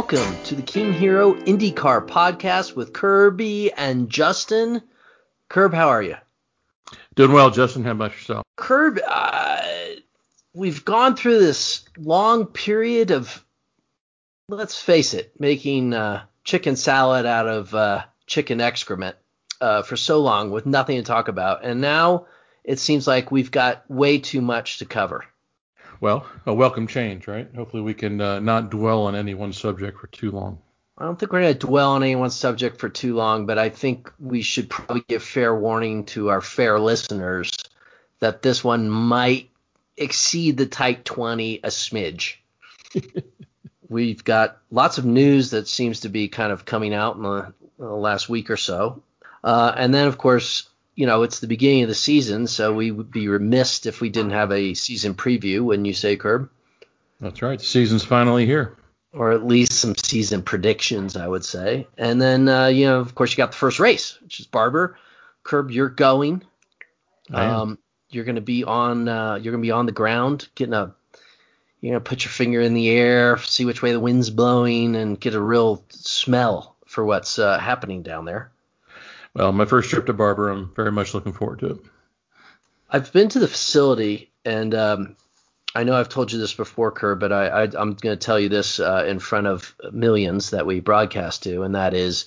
Welcome to the King Hiro IndyCar podcast with Kirby and Justin. Curb, how are you? Doing well, Justin. How about yourself? Curb, uh, we've gone through this long period of, let's face it, making uh, chicken salad out of uh, chicken excrement uh, for so long with nothing to talk about. And now it seems like we've got way too much to cover. Well, a welcome change, right? Hopefully, we can uh, not dwell on any one subject for too long. I don't think we're going to dwell on any one subject for too long, but I think we should probably give fair warning to our fair listeners that this one might exceed the tight 20 a smidge. We've got lots of news that seems to be kind of coming out in the, the last week or so. Uh, and then, of course, you know, it's the beginning of the season, so we would be remiss if we didn't have a season preview when you say Curb. That's right. The season's finally here. Or at least some season predictions, I would say. And then, uh, you know, of course, you got the first race, which is Barber. Curb, you're going. Um, you're going to be on. Uh, you're going to be on the ground, getting a. You're going to put your finger in the air, see which way the wind's blowing, and get a real smell for what's uh, happening down there. Well, my first trip to Barber, I'm very much looking forward to it. I've been to the facility, and um, I know I've told you this before, Kerr, but I, I, am going to tell you this uh, in front of millions that we broadcast to, and that is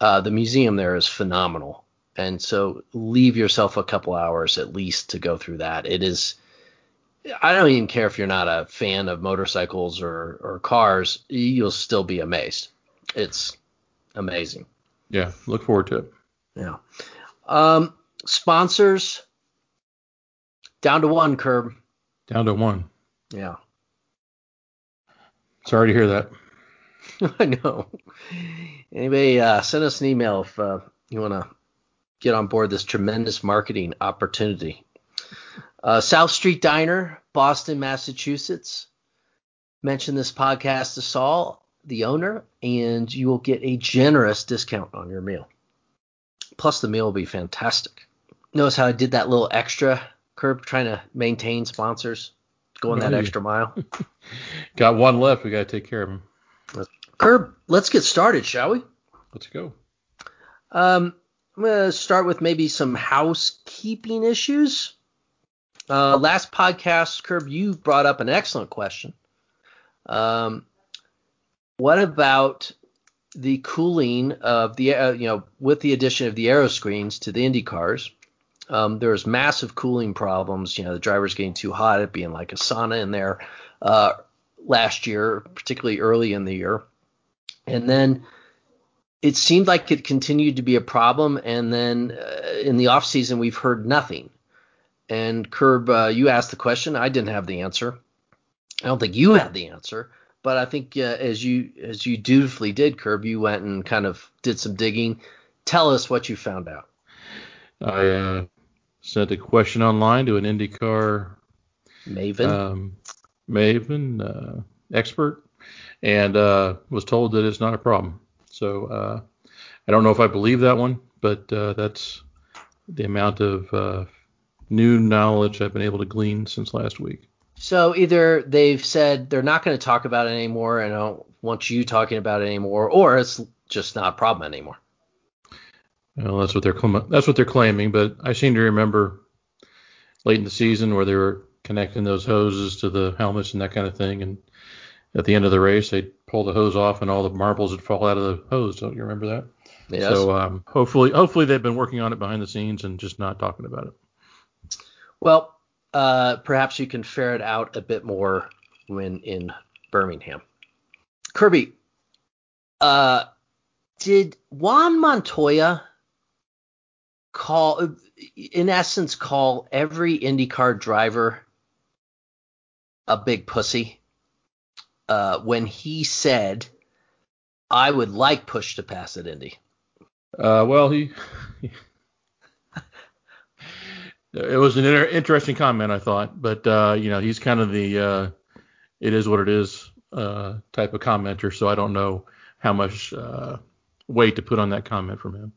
uh, the museum there is phenomenal. And so leave yourself a couple hours at least to go through that. It is. I don't even care if you're not a fan of motorcycles or, or cars, you'll still be amazed. It's amazing. Yeah, look forward to it. Yeah. Um, sponsors down to one, Curb. Down to one. Yeah. Sorry to hear that. I know. Anybody, uh, send us an email if uh, you want to get on board this tremendous marketing opportunity. Uh, South Street Diner, Boston, Massachusetts. Mention this podcast to Saul, the owner, and you will get a generous discount on your meal. Plus, the meal will be fantastic. Notice how I did that little extra curb trying to maintain sponsors, going that extra mile. got one left. We got to take care of him. Curb, let's get started, shall we? Let's go. Um, I'm going to start with maybe some housekeeping issues. Uh, last podcast, Curb, you brought up an excellent question. Um, what about the cooling of the uh, you know with the addition of the aero screens to the Indy cars, um, there was massive cooling problems. You know, the drivers getting too hot, it being like a sauna in there uh, last year, particularly early in the year, and then it seemed like it continued to be a problem. And then uh, in the off season, we've heard nothing. And Curb, uh, you asked the question. I didn't have the answer. I don't think you had the answer. But I think uh, as you as you dutifully did, Curb, you went and kind of did some digging. Tell us what you found out. I uh, sent a question online to an IndyCar Maven, um, Maven uh, expert, and uh, was told that it's not a problem. So uh, I don't know if I believe that one, but uh, that's the amount of new knowledge I've been able to glean since last week. So either they've said they're not going to talk about it anymore and I don't want you talking about it anymore, or it's just not a problem anymore. Well, that's what they're that's what they're claiming, but I seem to remember late in the season where they were connecting those hoses to the helmets and that kind of thing, and at the end of the race they'd pull the hose off and all the marbles would fall out of the hose. Don't you remember that? Yes. So um, hopefully, hopefully they've been working on it behind the scenes and just not talking about it. Well, uh, perhaps you can ferret out a bit more when in Birmingham. Kirby, uh, did Juan Montoya call, in essence, call every IndyCar driver a big pussy uh, when he said, "I would like push to pass at Indy"? Uh, well, he it was an inter- interesting comment, I thought, but uh, you know, he's kind of the uh, it is what it is uh, type of commenter, so I don't know how much uh, weight to put on that comment from him.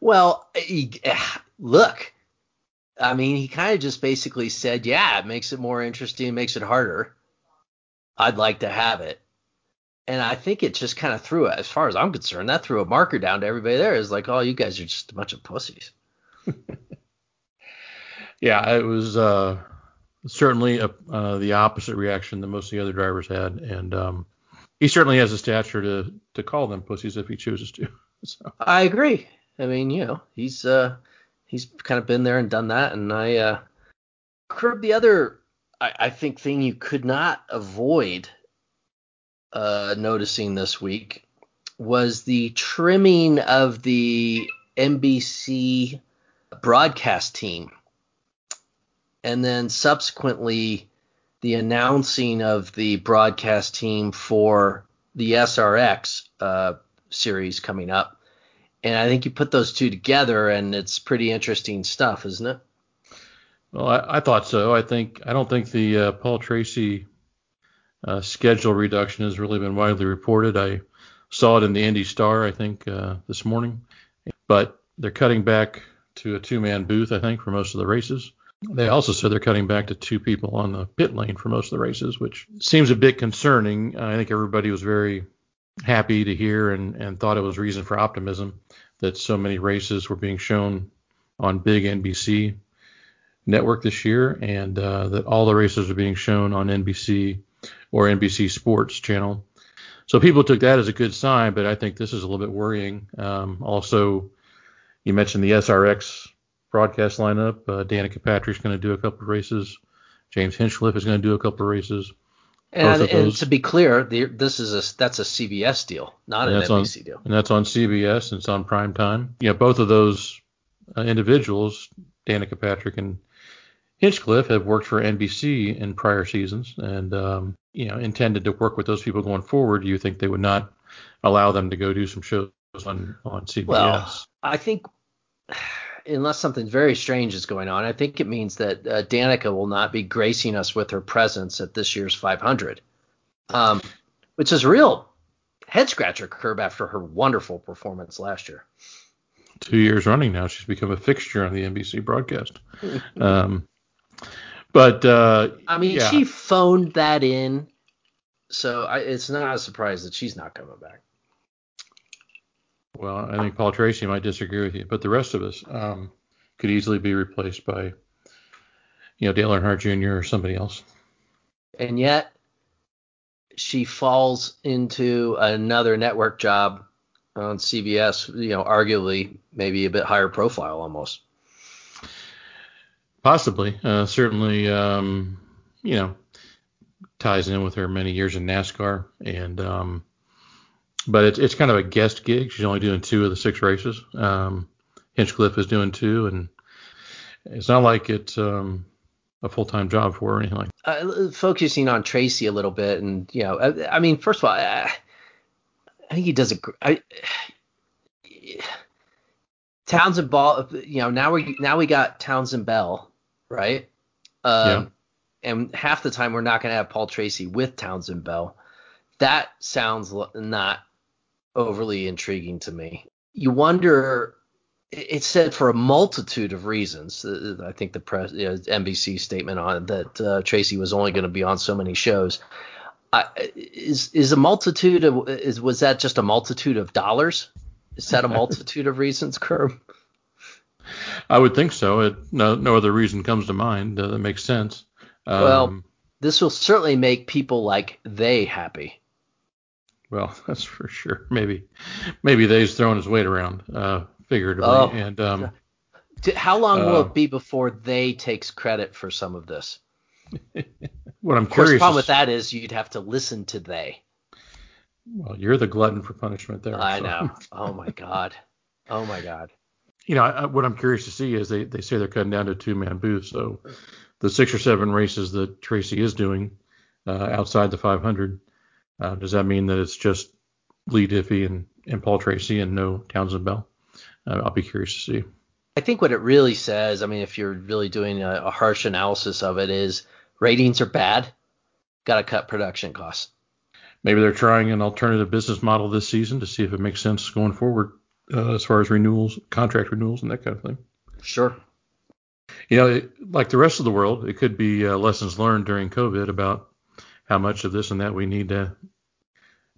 Well, he, look, I mean, he kind of just basically said, yeah, it makes it more interesting, makes it harder. I'd like to have it. and I think it just kind of threw, it, as far as I'm concerned, that threw a marker down to everybody there. Is like, oh, you guys are just a bunch of pussies. yeah, it was uh, certainly a, uh, the opposite reaction that most of the other drivers had, and um, he certainly has the stature to to call them pussies if he chooses to. So. I agree. I mean, you know, he's uh, he's kind of been there and done that, and I uh, curb the other. I, I think thing you could not avoid uh, noticing this week was the trimming of the NBC broadcast team, and then subsequently the announcing of the broadcast team for the SRX uh, series coming up. And I think you put those two together, and it's pretty interesting stuff, isn't it? Well, I, I thought so. I think I don't think the uh, Paul Tracy uh, schedule reduction has really been widely reported. I saw it in the Indy Star, I think, uh, this morning. But they're cutting back to a two-man booth, I think, for most of the races. They also said they're cutting back to two people on the pit lane for most of the races, which seems a bit concerning. I think everybody was very happy to hear and, and thought it was reason for optimism that so many races were being shown on big NBC network this year, and uh, that all the races are being shown on NBC or NBC Sports channel. So people took that as a good sign, but I think this is a little bit worrying. Um, also, you mentioned the SRX broadcast lineup. Uh, Danica Patrick's going to do a couple of races. James Hinchcliffe is going to do a couple of races. And, and to be clear, the, this is a that's a CBS deal, not an NBC on, deal. And that's on CBS and it's on prime time. Yeah, both of those uh, individuals, Danica Patrick and Hinchcliffe, have worked for NBC in prior seasons, and um, you know intended to work with those people going forward. Do you think they would not allow them to go do some shows on on CBS? Well, I think unless something very strange is going on, I think it means that uh, Danica will not be gracing us with her presence at this year's 500, um, which is a real head scratcher curb after her wonderful performance last year. Two years running now, she's become a fixture on the NBC broadcast. um, but uh, I mean, yeah. she phoned that in, so I, it's not a surprise that she's not coming back. Well, I think Paul Tracy might disagree with you, but the rest of us um, could easily be replaced by, you know, Dale Earnhardt Jr. or somebody else. And yet, she falls into another network job on CBS, you know, arguably maybe a bit higher profile almost. Possibly, uh, certainly, um, you know, ties in with her many years in NASCAR, and um, but it's it's kind of a guest gig. She's only doing two of the six races. Um, Hinchcliffe is doing two, and it's not like it's um, a full time job for her or anything like. That. Uh, focusing on Tracy a little bit, and you know, I, I mean, first of all, I, I think he does a. I, Townsend Bell, you know, now we now we got Townsend Bell, right? Um, yeah. And half the time we're not going to have Paul Tracy with Townsend Bell. That sounds not overly intriguing to me. You wonder. It said for a multitude of reasons. Uh, I think the press, you know, NBC statement on that uh, Tracy was only going to be on so many shows. Uh, is is a multitude of is was that just a multitude of dollars? Is that a multitude of reasons, Curb? I would think so. It, no, no other reason comes to mind uh, that makes sense. Um, well, this will certainly make people like they happy. Well, that's for sure. Maybe, maybe they's throwing his weight around, uh, figuratively. Oh, and um, how long uh, will it be before they takes credit for some of this? what I'm of course, curious. The problem with that is you'd have to listen to they. Well, you're the glutton for punishment there. I so. know. Oh my god. Oh my god. You know, I, what I'm curious to see is they, they say they're cutting down to two man booth. So the six or seven races that Tracy is doing uh, outside the 500, uh, does that mean that it's just Leigh Diffey and, and Paul Tracy and no Townsend Bell? Uh, I'll be curious to see. I think what it really says, I mean, if you're really doing a, a harsh analysis of it, is ratings are bad, got to cut production costs maybe they're trying an alternative business model this season to see if it makes sense going forward uh, as far as renewals, contract renewals, and that kind of thing. Sure. You know, like the rest of the world, it could be uh, lessons learned during COVID about how much of this and that we need to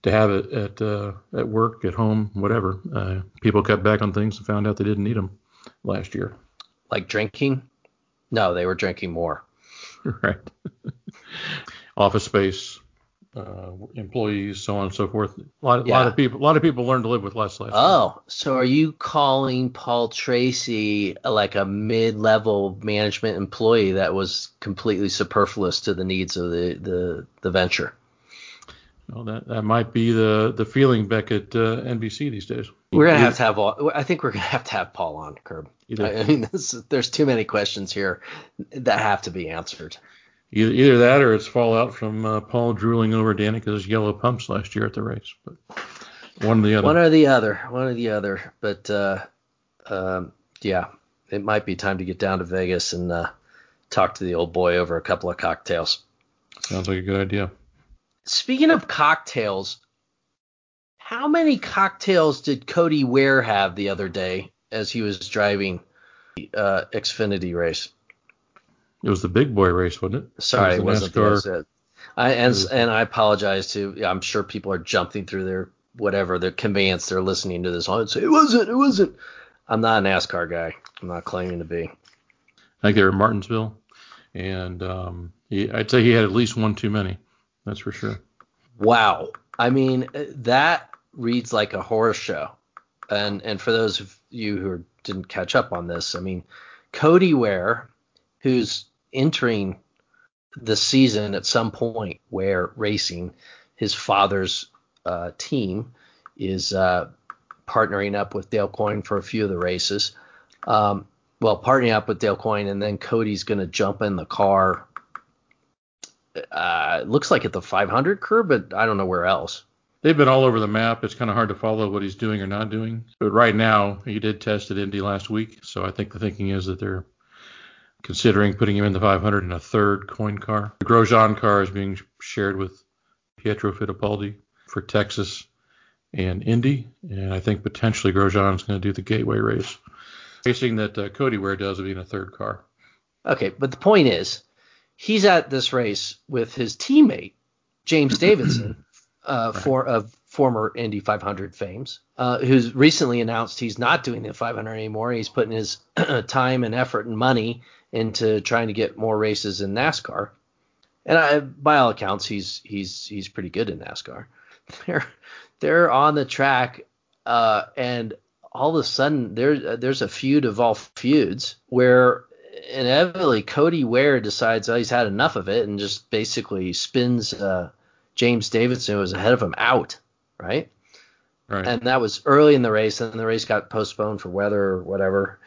to have it at uh, at work, at home, whatever. Uh, people cut back on things and found out they didn't need them last year. Like drinking? No, they were drinking more. right. Office space, uh, employees, so on and so forth. A lot, yeah. lot, of people, a lot of people learned to live with less last Oh, year. so are you calling Paul Tracy like a mid-level management employee that was completely superfluous to the needs of the the, the venture? Well, that that might be the the feeling back at uh, NBC these days. We're gonna have to have all. I think we're gonna have to have Paul on Curb. I, I mean, this, there's too many questions here that have to be answered. Either, either that or it's fallout from uh, Paul drooling over Danica's yellow pumps last year at the race. But one or the other. One or the other. One or the other. But uh, um, yeah, it might be time to get down to Vegas and uh, talk to the old boy over a couple of cocktails. Sounds like a good idea. Speaking of cocktails, how many cocktails did Cody Ware have the other day as he was driving the uh, Xfinity race? It was the big boy race, wasn't it? Sorry, it, was. The, I and and I apologize to. I'm sure people are jumping through their whatever their conveyance they're listening to this on and say it wasn't. It wasn't. I'm not a NASCAR guy. I'm not claiming to be. I think they were in Martinsville, and um, he, I'd say he had at least one too many. That's for sure. Wow. I mean, that reads like a horror show. And and for those of you who didn't catch up on this, I mean, Cody Ware, who's entering the season at some point where racing, his father's uh, team is uh, partnering up with Dale Coyne for a few of the races. Um, well, partnering up with Dale Coyne, and then Cody's going to jump in the car uh, looks like at the 500 curve, but I don't know where else. They've been all over the map. It's kind of hard to follow what he's doing or not doing. But right now, he did test at Indy last week, so I think the thinking is that they're considering putting him in the 500 in a third Coyne car. The Grosjean car is being shared with Pietro Fittipaldi for Texas and Indy, and I think potentially Grosjean is going to do the Gateway race. Racing that uh, Cody Ware does will be in a third car. Okay, but the point is, he's at this race with his teammate James Davison, uh, right. for of former Indy 500 fames, uh, who's recently announced he's not doing the 500 anymore. He's putting his time and effort and money into trying to get more races in NASCAR. And I, by all accounts, he's he's he's pretty good in NASCAR. They're they're on the track, uh, and all of a sudden there's there's a feud of all feuds where inevitably Cody Ware decides oh, he's had enough of it and just basically spins uh, James Davison, who was ahead of him, out, right? Right. And that was early in the race, and the race got postponed for weather or whatever.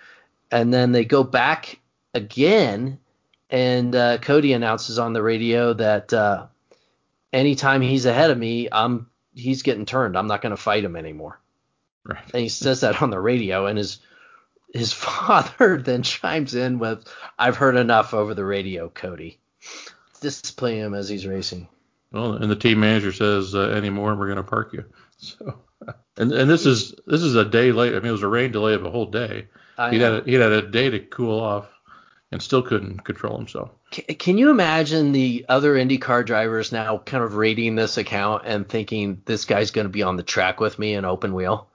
And then they go back again, and uh, Cody announces on the radio that uh, anytime he's ahead of me, I'm he's getting turned. I'm not going to fight him anymore. Right. And he says that on the radio, and his his father then chimes in with, "I've heard enough over the radio, Cody. Discipline him as he's racing." Well, and the team manager says, uh, "Any more, we're going to park you." So, and and this is this is a day late. I mean, it was a rain delay of a whole day. he had a, he had a day to cool off, and still couldn't control himself. Can you imagine the other IndyCar drivers now kind of rating this account and thinking this guy's going to be on the track with me in open wheel?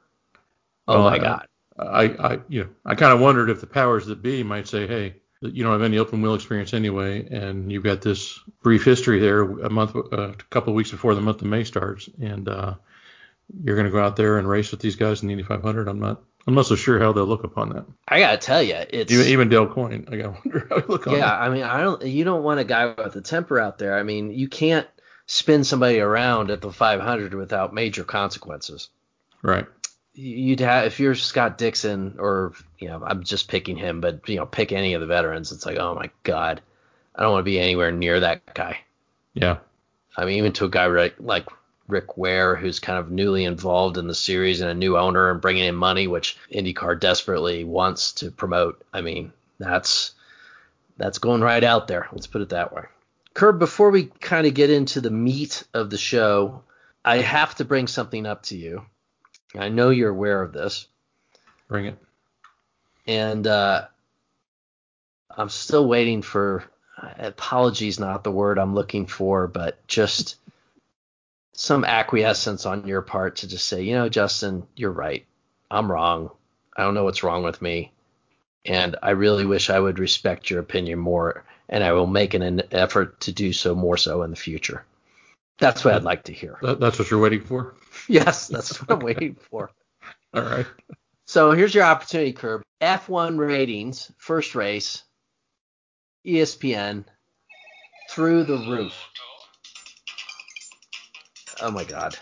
Oh well, my God. I, I you know, I kind of wondered if the powers that be might say, hey, you don't have any open wheel experience anyway, and you've got this brief history there a month, a couple of weeks before the month of May starts, and uh, you're going to go out there and race with these guys in the Indy 500. I'm not, I'm not so sure how they'll look upon that. I gotta tell you, it's even, even Dale Coyne. I gotta wonder how he look on yeah, that. I mean, I don't, you don't want a guy with a temper out there. I mean, you can't spin somebody around at the 500 without major consequences. Right you'd have if you're Scott Dixon or you know I'm just picking him, but you know pick any of the veterans. It's like oh my god, I don't want to be anywhere near that guy. Yeah. I mean even to a guy like, like Rick Ware, who's kind of newly involved in the series and a new owner and bringing in money, which IndyCar desperately wants to promote. I mean that's that's going right out there. Let's put it that way. Curb, before we kind of get into the meat of the show, I have to bring something up to you I know you're aware of this. Bring it. And uh, I'm still waiting for apologies, not the word I'm looking for, but just some acquiescence on your part to just say, you know, Justin, you're right. I'm wrong. I don't know what's wrong with me. And I really wish I would respect your opinion more, and I will make an effort to do so more so in the future. That's what I'd like to hear. That, that's what you're waiting for? Yes, that's what I'm waiting for. All right. So here's your opportunity, Curb. F1 ratings, first race, ESPN, through the roof. Oh my God.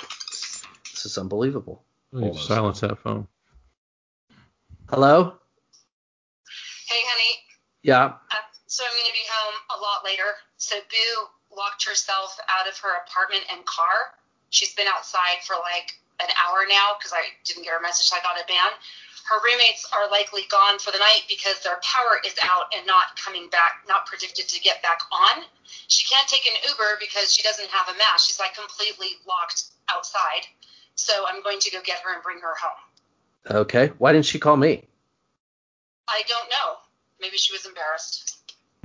This is unbelievable. Silence that phone. Hello? Hey, honey. Yeah. Uh, so I'm going to be home a lot later. So Boo locked herself out of her apartment and car. She's been outside for like an hour now because I didn't get her message. So I got a ban. Her roommates are likely gone for the night because their power is out and not coming back, not predicted to get back on. She can't take an Uber because she doesn't have a mask. She's like completely locked outside. So I'm going to go get her and bring her home. Okay. Why didn't she call me? I don't know. Maybe she was embarrassed.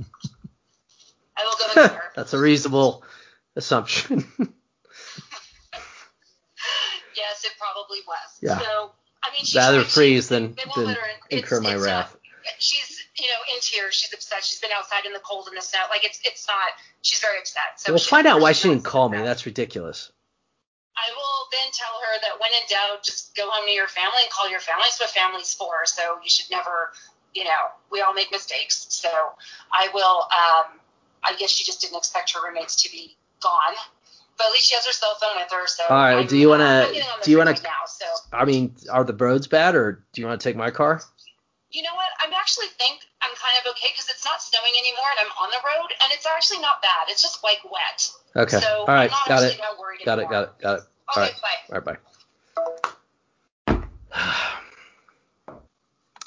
I will go and get her. That's a reasonable assumption. yes, it probably was. Yeah. So, I mean, she's Rather freeze than, than let her in. incur my it's wrath. Not, she's, you know, in tears. She's upset. She's been outside in the cold and the snow. Like it's, it's not. She's very upset. So We'll find out why she didn't call me. upset. That's ridiculous. I will then tell her that when in doubt, just go home to your family and call your family. That's what family's for. So you should never, you know, we all make mistakes. So I will. Um, I guess she just didn't expect her roommates to be gone. But at least she has her cell phone with her. So All right, I'm, do you wanna- I'm getting on the do you wanna- now? So I mean, are the roads bad, or do you want to take my car? you know what? I'm actually think I'm kind of okay because it's not snowing anymore and I'm on the road and it's actually not bad. It's just like wet. Okay. So All right. I'm not Got it. that worried Got it. Got it. Got it. All Okay, right. bye. All right. Bye.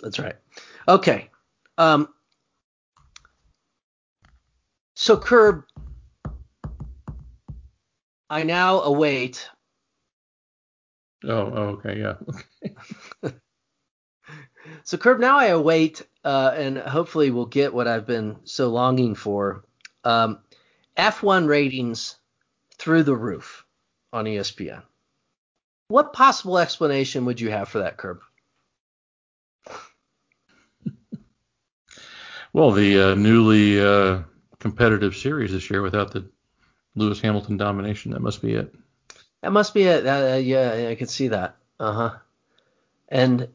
That's right. Okay. Um. So Curb, I now await. Oh, oh, okay, yeah. So Curb, now I await, uh, and hopefully we'll get what I've been so longing for. Um, F1 ratings through the roof on ESPN. What possible explanation would you have for that, Curb? Well, the uh, newly uh, competitive series this year without the Lewis Hamilton domination, that must be it. That must be it. Uh, yeah, I can see that. Uh huh. And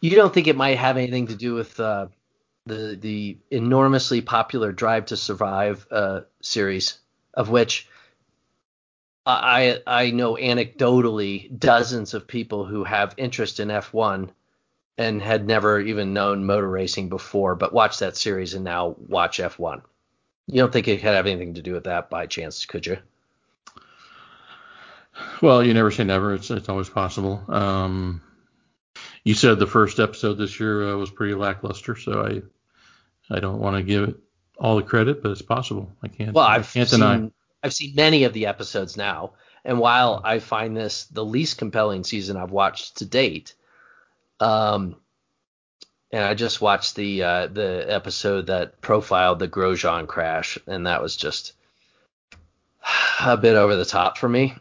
you don't think it might have anything to do with uh, the the enormously popular Drive to Survive uh, series, of which I I know anecdotally dozens of people who have interest in F1 and had never even known motor racing before, but watch that series and now watch F1. You don't think it could have anything to do with that by chance, could you? Well, you never say never. It's it's always possible. Um, you said the first episode this year uh, was pretty lackluster, so I I don't want to give it all the credit, but it's possible. I can't. Well, I I've can't seen deny. I've seen many of the episodes now, and while I find this the least compelling season I've watched to date, um, and I just watched the uh, the episode that profiled the Grosjean crash, and that was just a bit over the top for me.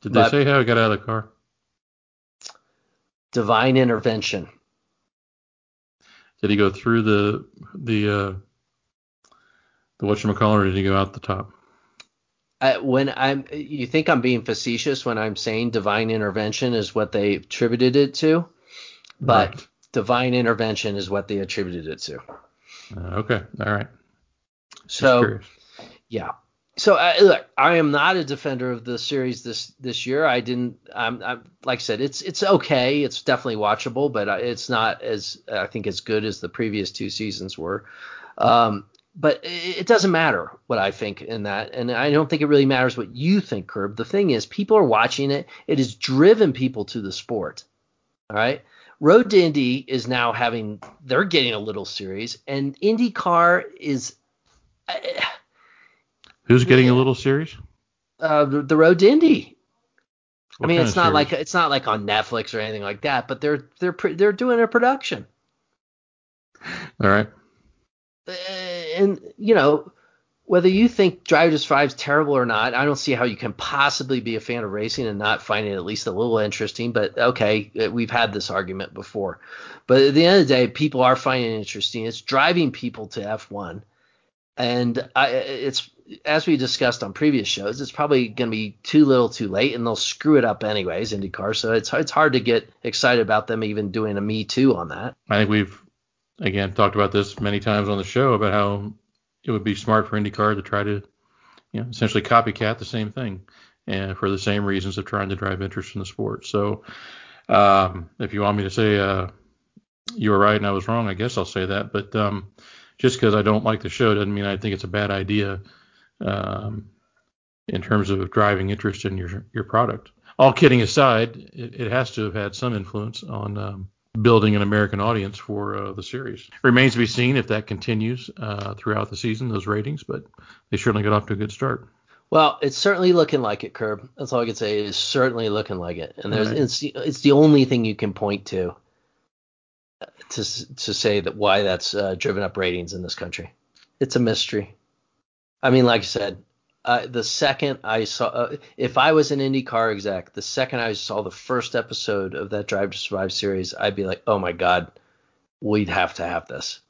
Did but- they say how he got out of the car? Divine intervention. Did he go through the the uh, the whatchamacallit, or did he go out the top? I, when I'm, you think I'm being facetious when I'm saying divine intervention is what they attributed it to, but Right. Divine intervention is what they attributed it to. Uh, okay, all right. Just So curious. yeah. So uh, look, I am not a defender of the series this this year. I didn't. I'm, I'm like I said, it's it's okay. It's definitely watchable, but it's not as I think as good as the previous two seasons were. Um, but it it doesn't matter what I think in that, and I don't think it really matters what you think, Curb. The thing is, people are watching it. It has driven people to the sport. All right. Road to Indy is now having they're getting a little series, and IndyCar is. Uh, Who's getting a little series? uh, the, the Road to Indy. What I mean, it's not like it's not like on Netflix or anything like that, but they're they're they're doing a production, All right. uh, and you know, whether you think Drive to Survive is terrible or not, I don't see how you can possibly be a fan of racing and not find it at least a little interesting. But okay, uh, we've had this argument before. But at the end of the day, people are finding it interesting. It's driving people to F1, and I, it's as we discussed on previous shows, it's probably going to be too little, too late, and they'll screw it up anyways. IndyCar, so it's it's hard to get excited about them even doing a Me Too on that. I think we've again talked about this many times on the show about how it would be smart for IndyCar to try to, you know, essentially copycat the same thing, and for the same reasons of trying to drive interest in the sport. So, um, if you want me to say uh, you were right and I was wrong, I guess I'll say that. But um, just because I don't like the show doesn't mean I think it's a bad idea um, in terms of driving interest in your your product. All kidding aside, it, it has to have had some influence on um, building an American audience for uh, the series. Remains to be seen if that continues uh, throughout the season, those ratings, but they certainly got off to a good start. Well, it's certainly looking like it, Curb. That's all I can say. It's certainly looking like it, and there's right. it's it's the only thing you can point to to to say that why that's uh, driven up ratings in this country. It's a mystery. I mean, like I said, uh, the second I saw, uh, if I was an IndyCar exec, the second I saw the first episode of that Drive to Survive series, I'd be like, oh my god, we'd have to have this.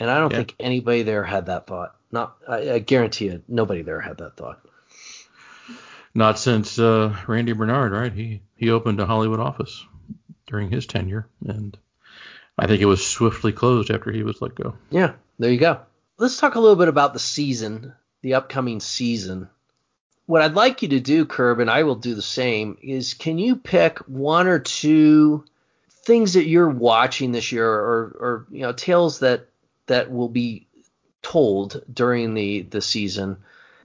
And I don't yeah. think anybody there had that thought. Not, I, I, guarantee you, nobody there had that thought. Not since uh, Randy Bernard, right? He he opened a Hollywood office during his tenure, and I think it was swiftly closed after he was let go. Yeah, there you go. Let's talk a little bit about the season the upcoming season. What I'd like you to do, Curb, and I will do the same, is can you pick one or two things that you're watching this year, or, or you know, tales that that will be told during the the season?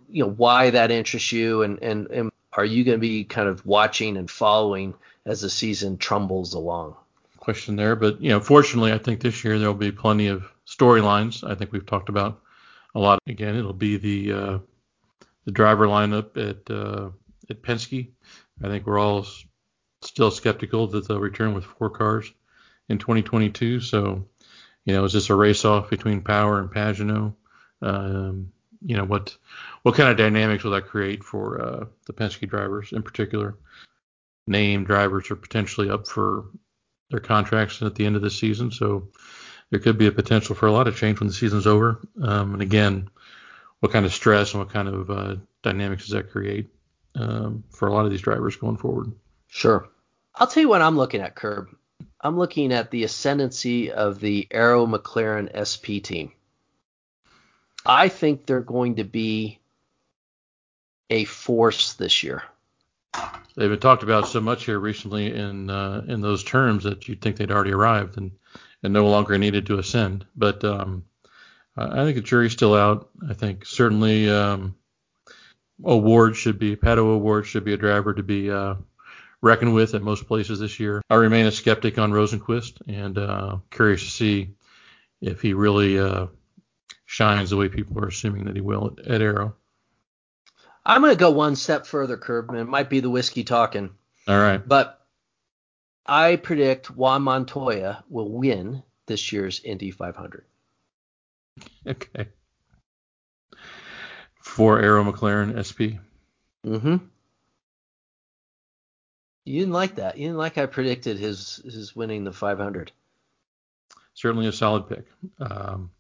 You know, why that interests you, and and, and are you going to be kind of watching and following as the season trumbles along? Question there, but you know, fortunately, I think this year there will be plenty of storylines. I think we've talked about a lot. Again, it'll be the uh, the driver lineup at uh, at Penske. I think we're all still skeptical that they'll return with four cars in 2022. So, you know, is this a race off between Power and Pagenaud? Um, you know, what what kind of dynamics will that create for uh, the Penske drivers in particular? Named drivers are potentially up for their contracts at the end of the season, so there could be a potential for a lot of change when the season's over. Um, and again, what kind of stress and what kind of uh, dynamics does that create um, for a lot of these drivers going forward? Sure. I'll tell you what I'm looking at, Curb. I'm looking at the ascendancy of the Arrow McLaren SP team. I think they're going to be a force this year. They've been talked about so much here recently in uh, in those terms that you'd think they'd already arrived, and and no longer needed to ascend. But um, I think the jury's still out. I think certainly um, O'Ward should be Pato O'Ward should be a driver to be uh, reckoned with at most places this year. I remain a skeptic on Rosenqvist and uh, curious to see if he really uh, shines the way people are assuming that he will at, at Arrow. I'm going to go one step further, Curb. It might be the whiskey talking. All right. But I predict Juan Montoya will win this year's Indy 500. Okay. For Arrow McLaren SP. Mm-hmm. You didn't like that. You didn't like I predicted his his winning the 500. Certainly a solid pick. Um,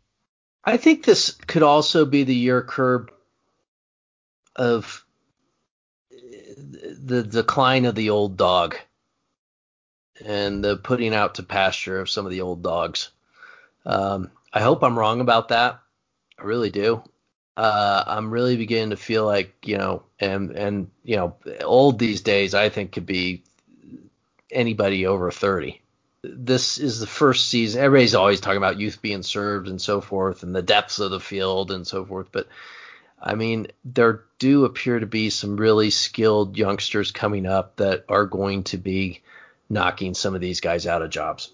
I think this could also be the year curb of the decline of the old dog and the putting out to pasture of some of the old dogs. Um, I hope I'm wrong about that. I really do. Uh, I'm really beginning to feel like you know, and and you know, old these days I think could be anybody over 30. This is the first season. Everybody's always talking about youth being served and so forth, and the depths of the field and so forth. But I mean, there do appear to be some really skilled youngsters coming up that are going to be knocking some of these guys out of jobs.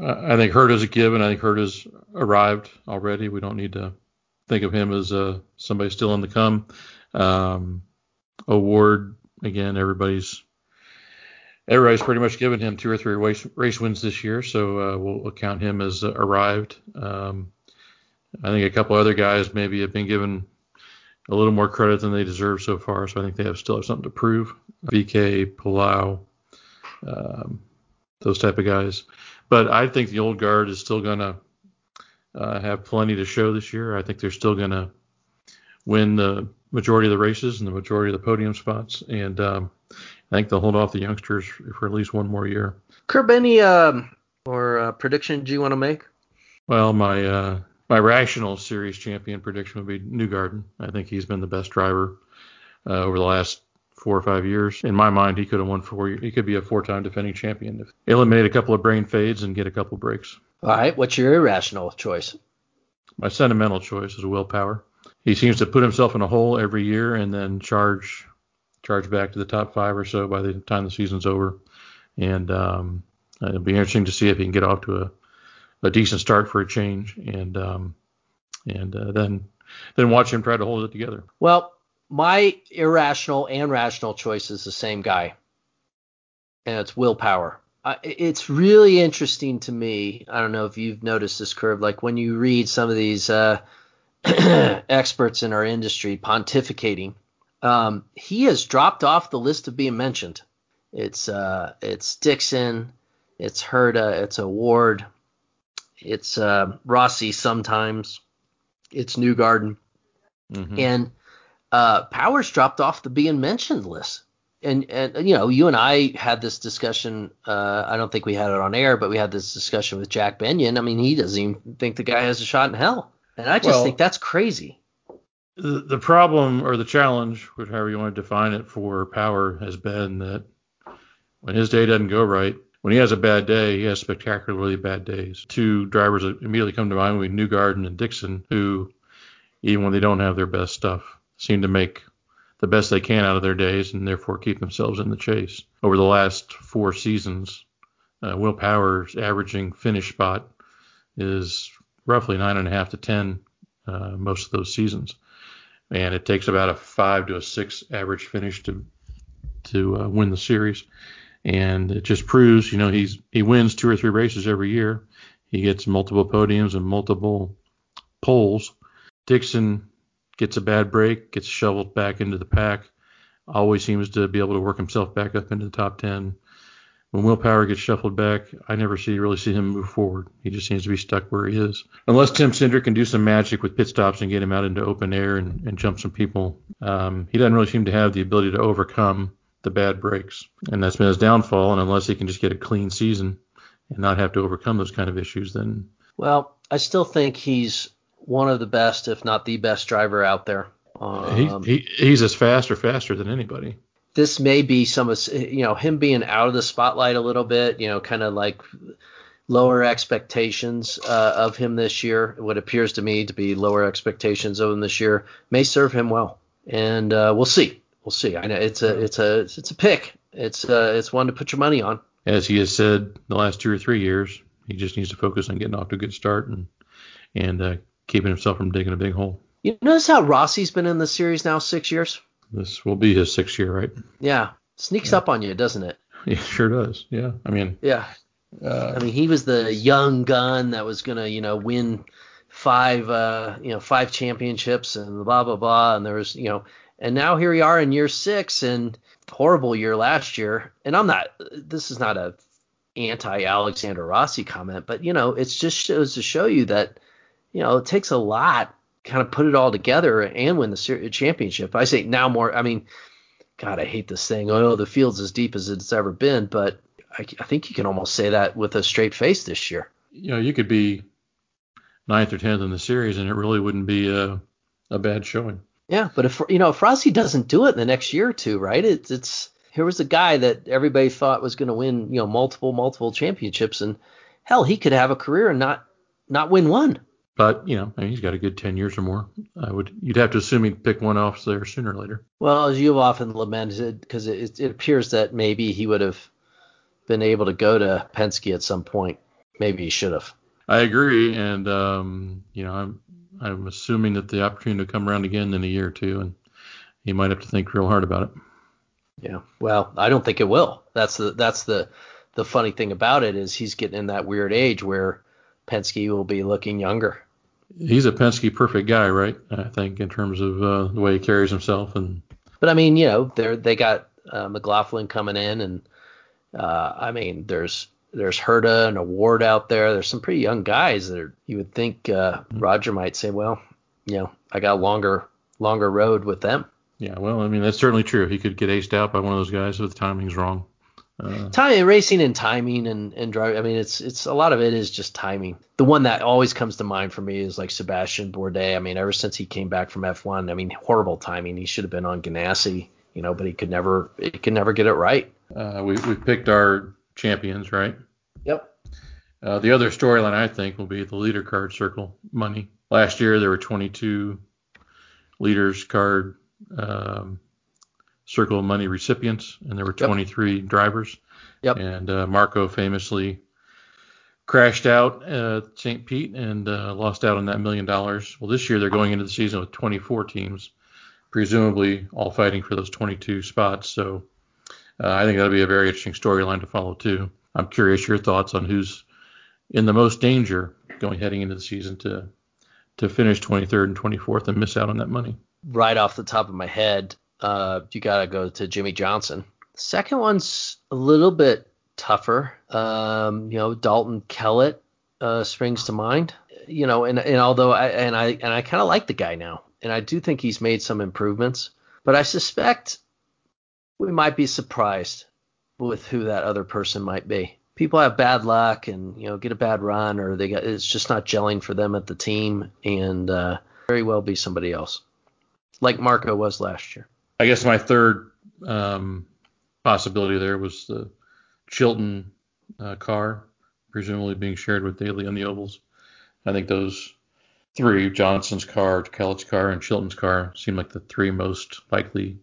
I think Herta is a given. I think Herta has arrived already. We don't need to think of him as uh, somebody still in the come. Um, O'Ward again. Everybody's everybody's pretty much given him two or three race, race wins this year, so uh, we'll, count him as uh, arrived. Um, I think a couple other guys maybe have been given a little more credit than they deserve so far. So I think they have still have something to prove. VeeKay, Palou, um, those type of guys. But I think the old guard is still going to uh, have plenty to show this year. I think they're still going to win the majority of the races and the majority of the podium spots. And um, I think they'll hold off the youngsters for at least one more year. Curb, any um, or uh, prediction do you want to make? Well, my uh, my rational series champion prediction would be Newgarden. I think he's been the best driver uh, over the last four or five years. In my mind, he could have won four. He could be a four-time defending champion if eliminate a couple of brain fades and get a couple of breaks. All right, what's your irrational choice? My sentimental choice is Will Power. He seems to put himself in a hole every year and then charge charge back to the top five or so by the time the season's over. And um, it'll be interesting to see if he can get off to a, a decent start for a change, and um, and uh, then then watch him try to hold it together. Well, my irrational and rational choice is the same guy, and it's Will Power. Uh, it's really interesting to me. I don't know if you've noticed this curve. Like when you read some of these uh, experts in our industry pontificating, um, he has dropped off the list of being mentioned. It's uh, it's Dixon, it's Herta, it's O'Ward, it's uh, Rossi sometimes, it's Newgarden, mm-hmm. and uh, Powers dropped off the being mentioned list. And and you know, you and I had this discussion. Uh, I don't think we had it on air, but we had this discussion with Jack Benyon. I mean, he doesn't even think the guy has a shot in hell, and I just well, think that's crazy. The, the problem or the challenge, however you want to define it, for Power has been that when his day doesn't go right, when he has a bad day, he has spectacularly bad days. Two drivers that immediately come to mind would be Newgarden and Dixon, who, even when they don't have their best stuff, seem to make the best they can out of their days and therefore keep themselves in the chase. Over the last four seasons, uh, Will Power's averaging finish spot is roughly nine and a half to ten uh, most of those seasons, and it takes about a five to a six average finish to to uh, win the series. And it just proves, you know, he's he wins two or three races every year. He gets multiple podiums and multiple poles. Dixon gets a bad break, gets shoveled back into the pack, always seems to be able to work himself back up into the top 10. When Will Power gets shuffled back, I never see really see him move forward. He just seems to be stuck where he is. Unless Tim Cindric can do some magic with pit stops and get him out into open air and, and jump some people, um, he doesn't really seem to have the ability to overcome the bad breaks. And that's been his downfall. And unless he can just get a clean season and not have to overcome those kind of issues, then. Well, I still think he's one of the best, if not the best driver out there. Um, he, he he's as fast or faster than anybody. This may be some of you know him being out of the spotlight a little bit, you know, kind of like lower expectations uh, of him this year. What appears to me to be lower expectations of him this year may serve him well, and uh, we'll see. We'll see. I know it's a it's a it's a pick. It's uh, it's one to put your money on. As he has said the last two or three years, he just needs to focus on getting off to a good start and and uh, keeping himself from digging a big hole. You notice how Rossi's been in the series now six years? This will be his sixth year, right? Yeah. Sneaks yeah. up on you, doesn't it? Yeah, sure does. Yeah. I mean. Yeah. Uh, I mean, he was the young gun that was gonna, you know, win five, uh, you know, five championships and blah blah blah. And there was, you know, and now here we are in year six and horrible year last year. And I'm not. This is not a anti Alexander Rossi comment, but you know, it's just shows to show you that you know, it takes a lot kind of put it all together and win the championship. I say now more. I mean, God, I hate this thing. Oh, the field's as deep as it's ever been, but I, I think you can almost say that with a straight face this year. You know, you could be ninth or tenth in the series, and it really wouldn't be a, a bad showing. Yeah, but if you know if Rossi doesn't do it in the next year or two, right? It's it's here was a guy that everybody thought was going to win, you know, multiple multiple championships, and hell, he could have a career and not not win one. But you know, I mean, he's got a good ten years or more. I would, you'd have to assume he'd pick one off there sooner or later. Well, as you've often lamented, because it, it appears that maybe he would have been able to go to Penske at some point. Maybe he should have. I agree, and um, you know, I'm I'm assuming that the opportunity to come around again in a year or two, and he might have to think real hard about it. Yeah. Well, I don't think it will. That's the that's the the funny thing about it is he's getting in that weird age where Penske will be looking younger He's a Penske perfect guy, right? I think in terms of uh, the way he carries himself and. But I mean, you know, they they got uh, McLaughlin coming in, and uh, I mean, there's there's Herta and O'Ward out there. There's some pretty young guys that are, you would think uh, mm-hmm. Roger might say, well, you know, I got longer longer road with them. Yeah, well, I mean that's certainly true. He could get aced out by one of those guys if the timing's wrong. Uh, timing, racing, and timing, and and driving. I mean, it's it's a lot of it is just timing. The one that always comes to mind for me is like Sebastian Bourdais. I mean, ever since he came back from F1, I mean, horrible timing. He should have been on Ganassi, you know, but he could never he could never get it right. Uh, we we picked our champions, right? Yep. Uh, the other storyline I think will be the leader card circle money. Last year there were 22 leaders card um, circle of money recipients, and there were 23 yep. drivers. Yep. And uh, Marco famously crashed out at St. Pete and uh, lost out on that million dollars. Well, this year they're going into the season with 24 teams, presumably all fighting for those 22 spots. So uh, I think that'll be a very interesting storyline to follow too. I'm curious your thoughts on who's in the most danger going heading into the season to to finish 23rd and 24th and miss out on that money. Right off the top of my head, uh, you got to go to Jimmie Johnson. Second one's a little bit tougher. Um, you know, Dalton Kellett uh, springs to mind. You know, and, and although I and I and I kind of like the guy now, and I do think he's made some improvements, but I suspect we might be surprised with who that other person might be. People have bad luck and you know get a bad run, or they got it's just not gelling for them at the team, and uh, very well be somebody else, like Marco was last year. I guess my third um, possibility there was the Chilton uh, car, presumably being shared with Daly on the ovals. I think those three, Johnson's car, Kellett's car, and Chilton's car, seem like the three most likely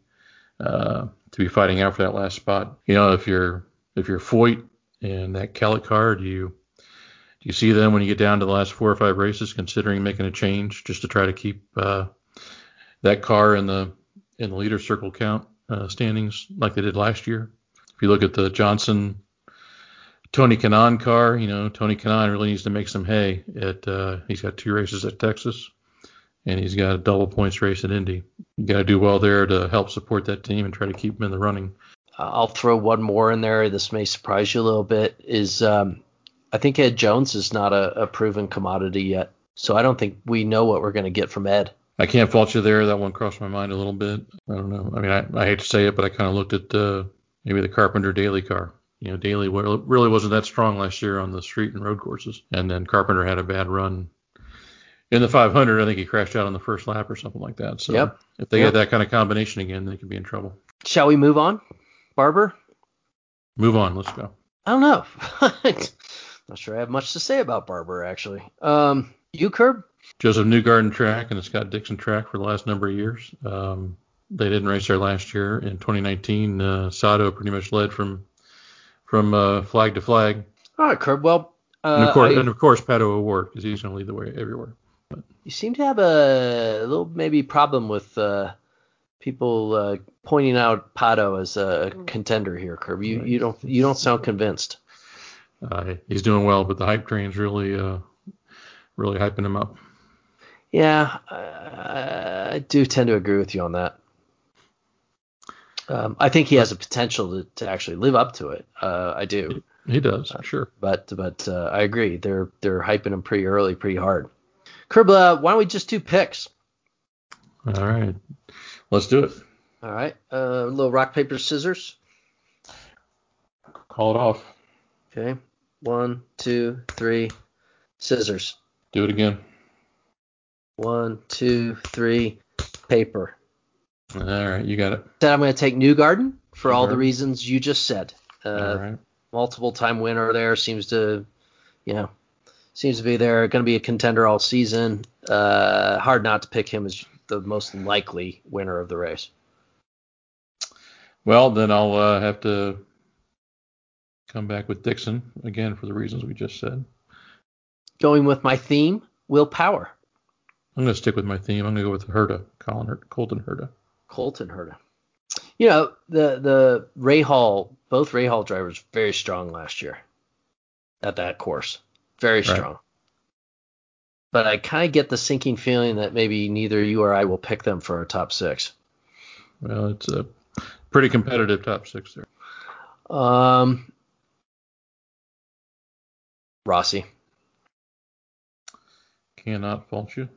uh, to be fighting out for that last spot. You know, if you're if you're Foyt and that Kellett car, do you do you see them when you get down to the last four or five races, considering making a change just to try to keep uh, that car in the in the leader circle count uh, standings like they did last year? If you look at the Johnson Tony Kanaan car, you know Tony Kanaan really needs to make some hay. At uh, he's got two races at Texas and he's got a double points race at Indy. You got to do well there to help support that team and try to keep them in the running. I'll throw one more in there. This may surprise you a little bit. Is um, I think Ed Jones is not a, a, proven commodity yet, so I don't think we know what we're going to get from Ed. I can't fault you there. That one crossed my mind a little bit. I don't know. I mean, I, I hate to say it, but I kind of looked at uh, maybe the Carpenter Daly car. You know, Daly really wasn't that strong last year on the street and road courses, and then Carpenter had a bad run in the 500, I think he crashed out on the first lap or something like that. So yep. if they yep. get that kind of combination again, they could be in trouble. Shall we move on, Barber? Move on. Let's go. I don't know. Not sure I have much to say about Barber actually. Um, you curb? Josef Newgarden track and the Scott Dixon track for the last number of years. Um, they didn't race there last year. In 2019, uh, Sato pretty much led from from uh, flag to flag. All right, Curb. Well, uh, and of course, I, and of course, Pato O'Ward because he's going to lead the way everywhere. But. You seem to have a, little maybe problem with uh, people uh, pointing out Pato as a contender here, Curb. You you don't you don't sound convinced. Uh, he's doing well, but the hype train's really uh, really hyping him up. Yeah, I, I do tend to agree with you on that. Um, I think he has a potential to, to actually live up to it. Uh, I do. He does, uh, sure. But but uh, I agree. They're they're hyping him pretty early, pretty hard. Kerbla, why don't we just do picks? All right, let's do it. All right, uh, a little rock paper scissors. Call it off. Okay, one, two, three, scissors. Do it again. One, two, three, paper. All right, you got it. Then I'm going to take Newgarden for all the reasons you just said. Uh, all right. Multiple time winner there seems to, you know, seems to be there. Going to be a contender all season. Uh, hard not to pick him as the most likely winner of the race. Well, then I'll uh, have to come back with Dixon again for the reasons we just said. Going with my theme, Will Power. I'm going to stick with my theme. I'm going to go with Herta, Colin Herta, Colton Herta. Colton Herta. You know, the the Rahal, both Rahal drivers very strong last year at that course. Very strong. Right. but I kind of get the sinking feeling that maybe neither you or I will pick them for a top six. Well, it's a pretty competitive top six there. Um, Rossi. Cannot fault you.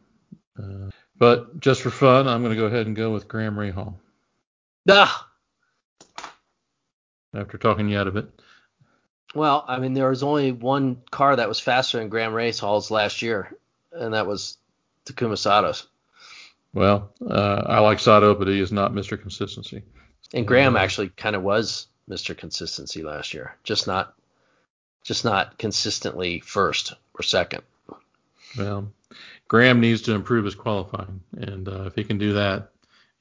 Uh, but just for fun, I'm going to go ahead and go with Graham Rahal. Ah. After talking you out of it. Well, I mean, there was only one car that was faster than Graham Rahal's last year, and that was Takuma Sato's. Well, uh, I like Sato, but he is not Mr. Consistency. And Graham actually kind of was Mr. Consistency last year, just not, just not consistently first or second. Well, Graham needs to improve his qualifying, and uh, if he can do that,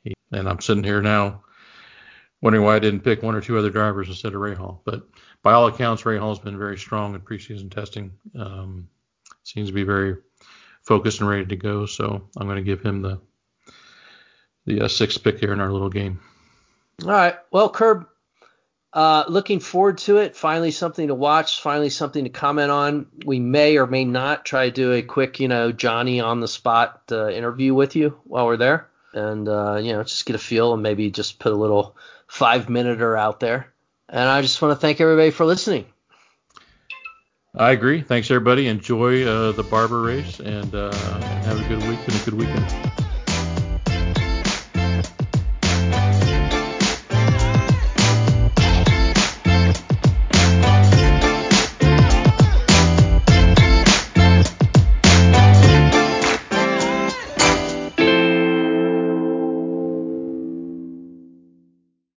he, and I'm sitting here now wondering why I didn't pick one or two other drivers instead of Rahal. But by all accounts, Rahal has been very strong in preseason testing. Um, seems to be very focused and ready to go. So I'm going to give him the the uh, sixth pick here in our little game. All right. Well, Curb, uh, looking forward to it. Finally, something to watch. Finally, something to comment on. We may or may not try to do a quick, you know, Johnny on the spot uh, interview with you while we're there, and uh, you know, just get a feel and maybe just put a little five minuter out there. And I just want to thank everybody for listening. I agree. Thanks everybody. Enjoy uh, the barber race and uh, have a good week and a good weekend.